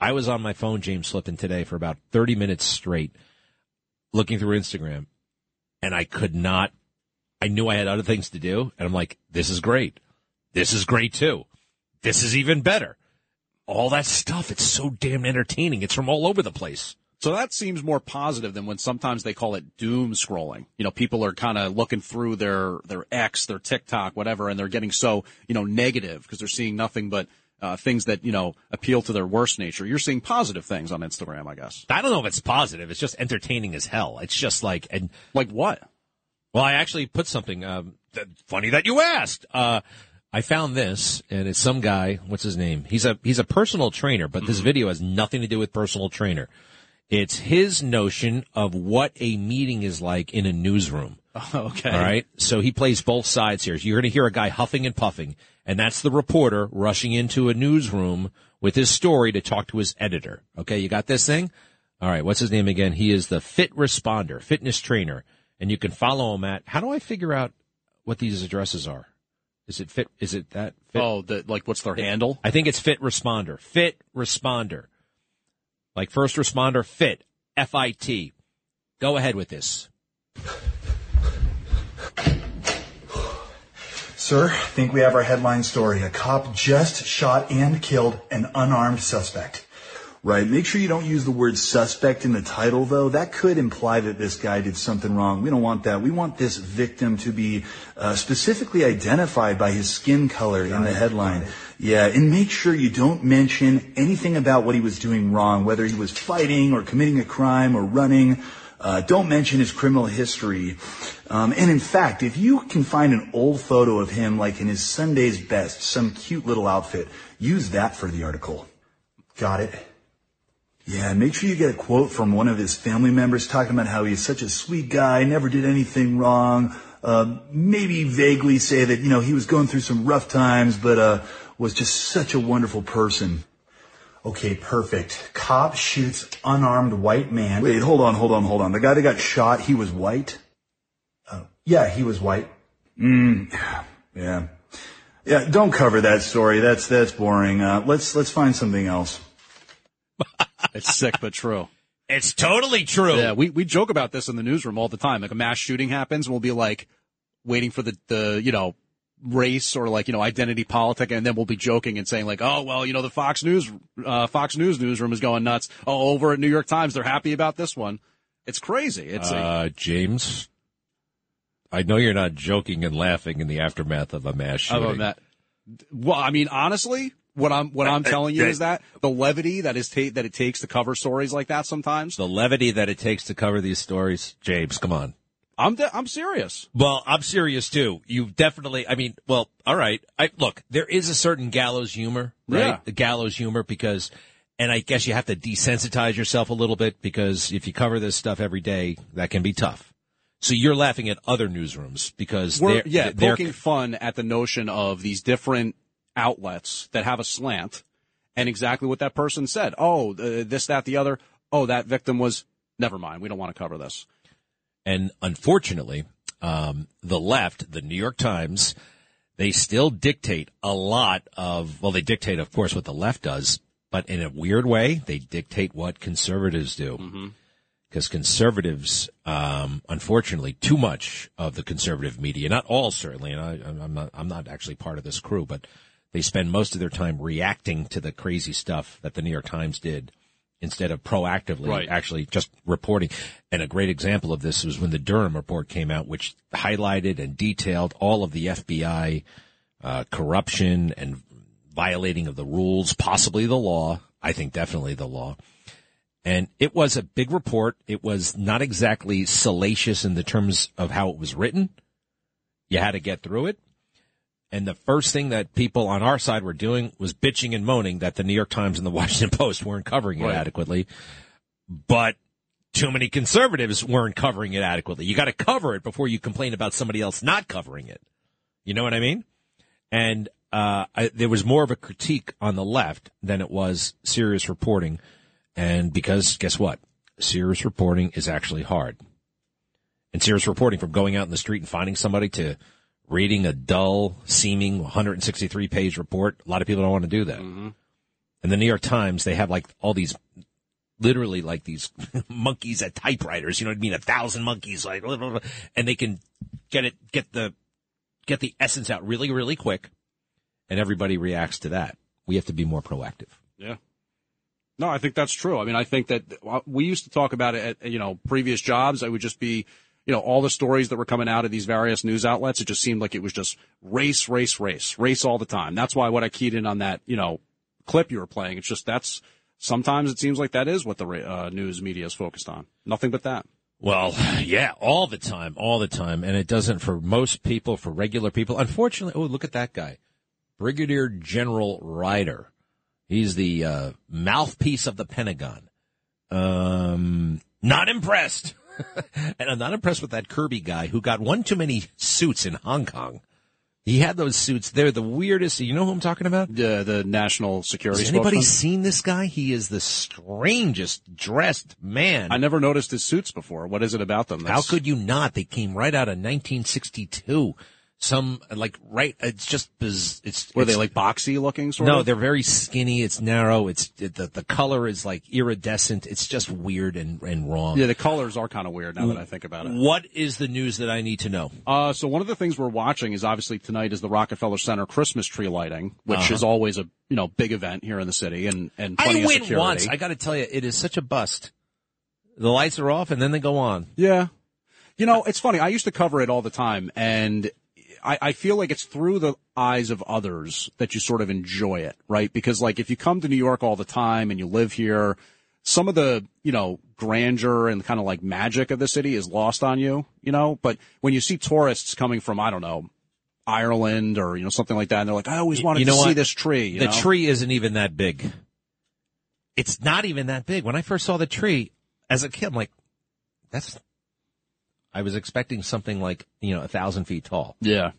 I was on my phone, James Flippin, today for about 30 minutes straight looking through Instagram and I could not, I knew I had other things to do. And I'm like, this is great. This is great too. This is even better. All that stuff. It's so damn entertaining. It's from all over the place. So that seems more positive than when sometimes they call it doom scrolling. You know, people are kind of looking through their, their X, their TikTok, whatever, and they're getting so, you know, negative because they're seeing nothing but uh, things that you know appeal to their worst nature. You're seeing positive things on Instagram, I guess. I don't know if it's positive. It's just entertaining as hell. It's just like and like what? Well, I actually put something. Um, that, funny that you asked. Uh, I found this, and it's some guy. What's his name? He's a he's a personal trainer, but this mm-hmm. video has nothing to do with personal trainer. It's his notion of what a meeting is like in a newsroom. okay. All right. So he plays both sides here. You're going to hear a guy huffing and puffing, and that's the reporter rushing into a newsroom with his story to talk to his editor. Okay. You got this thing? All right. What's his name again? He is the fit responder, fitness trainer, and you can follow him at, how do I figure out what these addresses are? Is it fit? Is it that? Fit? Oh, the, like what's their handle? I think it's fit responder, fit responder like first responder fit, F-I-T. Go ahead with this. Sir, I think we have our headline story. A cop just shot and killed an unarmed suspect. Right. Make sure you don't use the word suspect in the title, though. That could imply that this guy did something wrong. We don't want that. We want this victim to be uh, specifically identified by his skin color Got in the headline. Yeah, and make sure you don't mention anything about what he was doing wrong, whether he was fighting or committing a crime or running. Uh, don't mention his criminal history. Um, and in fact, if you can find an old photo of him, like in his Sunday's best, some cute little outfit, use that for the article. Got it. Yeah, make sure you get a quote from one of his family members talking about how he's such a sweet guy, never did anything wrong. Uh, maybe vaguely say that, you know, he was going through some rough times, but, uh, was just such a wonderful person. Okay, perfect. Cop shoots unarmed white man. Wait, hold on, hold on, hold on. The guy that got shot, he was white? Uh, yeah, he was white. Mm, yeah. Yeah, don't cover that story. That's, that's boring. Uh, let's, let's find something else. it's sick but true. It's totally true. Yeah, we, we joke about this in the newsroom all the time. Like a mass shooting happens, and we'll be like waiting for the, the, you know, race or like, you know, identity politics And then we'll be joking and saying like, oh, well, you know, the Fox News, uh, Fox News newsroom is going nuts. Oh, over at New York Times, they're happy about this one. It's crazy. It's uh, a- James. I know you're not joking and laughing in the aftermath of a mass shooting. Well, I mean, honestly, what I'm what I'm telling you is that the levity that is ta- that it takes to cover stories like that sometimes. The levity that it takes to cover these stories, James. Come on. I'm de- I'm serious. Well, I'm serious too. You definitely. I mean, well, all right. I look. There is a certain gallows humor, right? Yeah. The gallows humor because, and I guess you have to desensitize yourself a little bit because if you cover this stuff every day, that can be tough. So you're laughing at other newsrooms because We're, they're yeah they're, poking fun at the notion of these different outlets that have a slant and exactly what that person said. Oh, uh, this, that, the other. Oh, that victim was. Never mind. We don't want to cover this. And unfortunately, um, the left, the New York Times, they still dictate a lot of. Well, they dictate, of course, what the left does, but in a weird way, they dictate what conservatives do. Mm-hmm because conservatives, um, unfortunately, too much of the conservative media, not all certainly, and I, am not, I'm not actually part of this crew, but they spend most of their time reacting to the crazy stuff that the New York Times did instead of proactively right. actually just reporting. And a great example of this was when the Durham report came out, which highlighted and detailed all of the FBI uh, corruption and violating of the rules, possibly the law. I think definitely the law. And it was a big report. It was not exactly salacious in the terms of how it was written. You had to get through it. And the first thing that people on our side were doing was bitching and moaning that the New York Times and the Washington Post weren't covering it right. adequately. But too many conservatives weren't covering it adequately. You got to cover it before you complain about somebody else not covering it. You know what I mean? And uh, I, there was more of a critique on the left than it was serious reporting. And because guess what? Serious reporting is actually hard. And serious reporting from going out in the street and finding somebody to reading a dull seeming 163 page report. A lot of people don't want to do that. Mm-hmm. And the New York Times, they have like all these, literally like these monkeys at typewriters. You know what I mean? A thousand monkeys, like, and they can get it, get the, get the essence out really, really quick. And everybody reacts to that. We have to be more proactive. Yeah. No, I think that's true. I mean, I think that we used to talk about it at, you know, previous jobs. I would just be, you know, all the stories that were coming out of these various news outlets. It just seemed like it was just race, race, race, race all the time. That's why what I keyed in on that, you know, clip you were playing. It's just that's sometimes it seems like that is what the uh, news media is focused on. Nothing but that. Well, yeah, all the time, all the time. And it doesn't for most people, for regular people. Unfortunately, oh, look at that guy. Brigadier General Ryder. He's the uh, mouthpiece of the Pentagon. Um, not impressed. and I'm not impressed with that Kirby guy who got one too many suits in Hong Kong. He had those suits. They're the weirdest. You know who I'm talking about? The the national security. Has anybody spokesman? seen this guy? He is the strangest dressed man. I never noticed his suits before. What is it about them? How could you not? They came right out of 1962 some like right it's just biz, it's were it's, they like boxy looking sort of no of? they're very skinny it's narrow it's it, the the color is like iridescent it's just weird and and wrong. Yeah the colors are kind of weird now that i think about it. What is the news that i need to know? Uh so one of the things we're watching is obviously tonight is the rockefeller center christmas tree lighting which Uh-huh. is always a you know big event here in the city and and i plenty of went security. once i gotta tell you it is such a bust. The lights are off and then they go on. Yeah. You know it's funny i used to cover it all the time and I, I feel like it's through the eyes of others that you sort of enjoy it, right? Because like if you come to New York all the time and you live here, some of the, you know, grandeur and kind of like magic of the city is lost on you, you know, but when you see tourists coming from, I don't know, Ireland or, you know, something like that, and they're like, I always wanted you know to what? see this tree. You the know? tree isn't even that big it's not even that big when i first saw the tree as a kid i'm like that's i was expecting something like you know a thousand feet tall Yeah.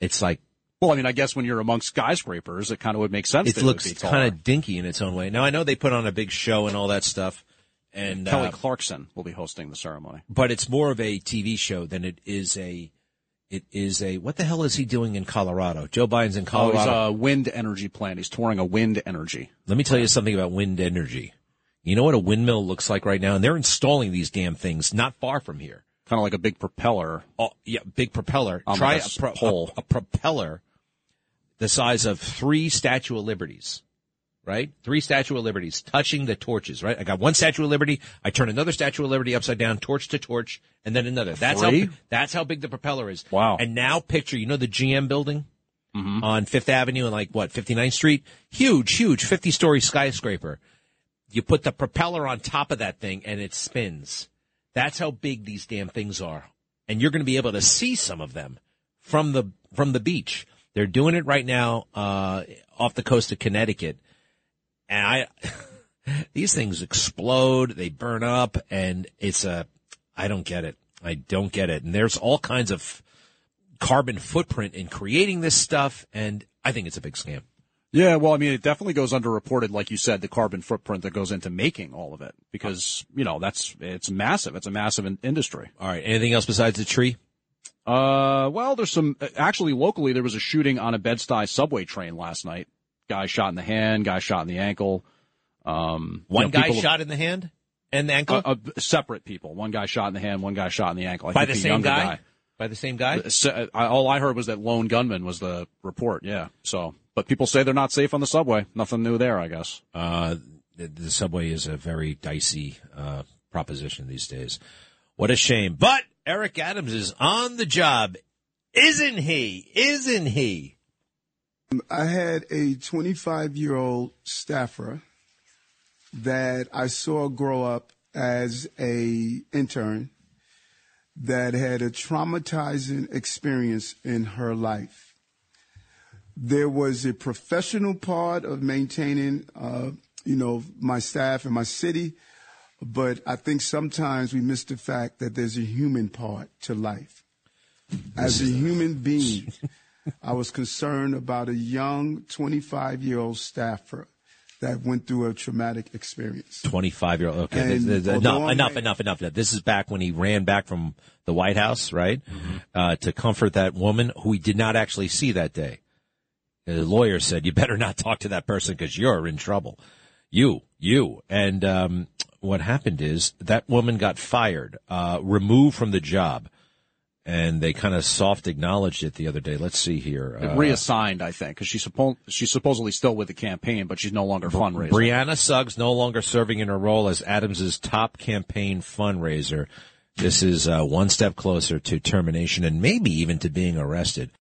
it's like Well, I mean, I guess when you're amongst skyscrapers, it kind of would make sense. it looks kind of dinky in its own way. Now I know they put on a big show and all that stuff, and Kelly uh, Clarkson will be hosting the ceremony. but it's more of a TV show than it is a. It is a what the hell is he doing in Colorado? Joe Biden's in Oh, he's Colorado. a wind energy plant. He's touring a wind energy. Let me tell you something about wind energy. You know what a windmill looks like right now, and they're installing these damn things not far from here. Kind of like a big propeller. Oh, yeah, big propeller. On Try like a a, pro- pole. a, a propeller the size of three Statue of Liberties, right? Three Statue of Liberties touching the torches, right? I got one Statue of Liberty. I turn another Statue of Liberty upside down, torch to torch, and then another. That's Three? how that's how big the propeller is. Wow. And now picture, you know, the GM building mm-hmm. on Fifth Avenue and like what 59th Street, huge, huge, 50 story skyscraper. You put the propeller on top of that thing and it spins. That's how big these damn things are. And you're going to be able to see some of them from the from the beach. They're doing it right now uh, off the coast of Connecticut, and I these things explode, they burn up, and it's a I don't get it. I don't get it. And there's all kinds of carbon footprint in creating this stuff, and I think it's a big scam. Yeah, well, I mean, it definitely goes underreported, like you said, the carbon footprint that goes into making all of it, because you know that's it's massive. It's a massive in- industry. All right, anything else besides the tree? Uh, well, there's some actually locally. There was a shooting on a Bed-Stuy subway train last night. Guy shot in the hand. Guy shot in the ankle. Um, you One know, guy shot in the hand and the ankle uh, uh, separate people. One guy shot in the hand. One guy shot in the ankle. I by think the same younger guy? By the same guy? So, I, all I heard was that lone gunman was the report. Yeah. So, but people say they're not safe on the subway. Nothing new there, I guess. Uh, the, the subway is a very dicey uh, proposition these days. What a shame. But Eric Adams is on the job, isn't he? Isn't he? I had a 25 year old staffer that I saw grow up as a intern that had a traumatizing experience in her life. There was a professional part of maintaining, uh, you know, my staff and my city, but I think sometimes we miss the fact that there's a human part to life. As a human being, I was concerned about a young 25 year old staffer that went through a traumatic experience. 25 year old. Okay. And enough, enough, enough, enough, enough. This is back when he ran back from the White House, right? Uh, to comfort that woman who he did not actually see that day. The lawyer said, "You better not talk to that person because you're in trouble." You, you, and um, what happened is that woman got fired, uh, removed from the job, and they kind of soft acknowledged it the other day. Let's see here. Uh, reassigned, I think, because she's suppo- she's supposedly still with the campaign, but she's no longer fundraising. Brianna Suggs no longer serving in her role as Adams's top campaign fundraiser. This is uh, one step closer to termination and maybe even to being arrested.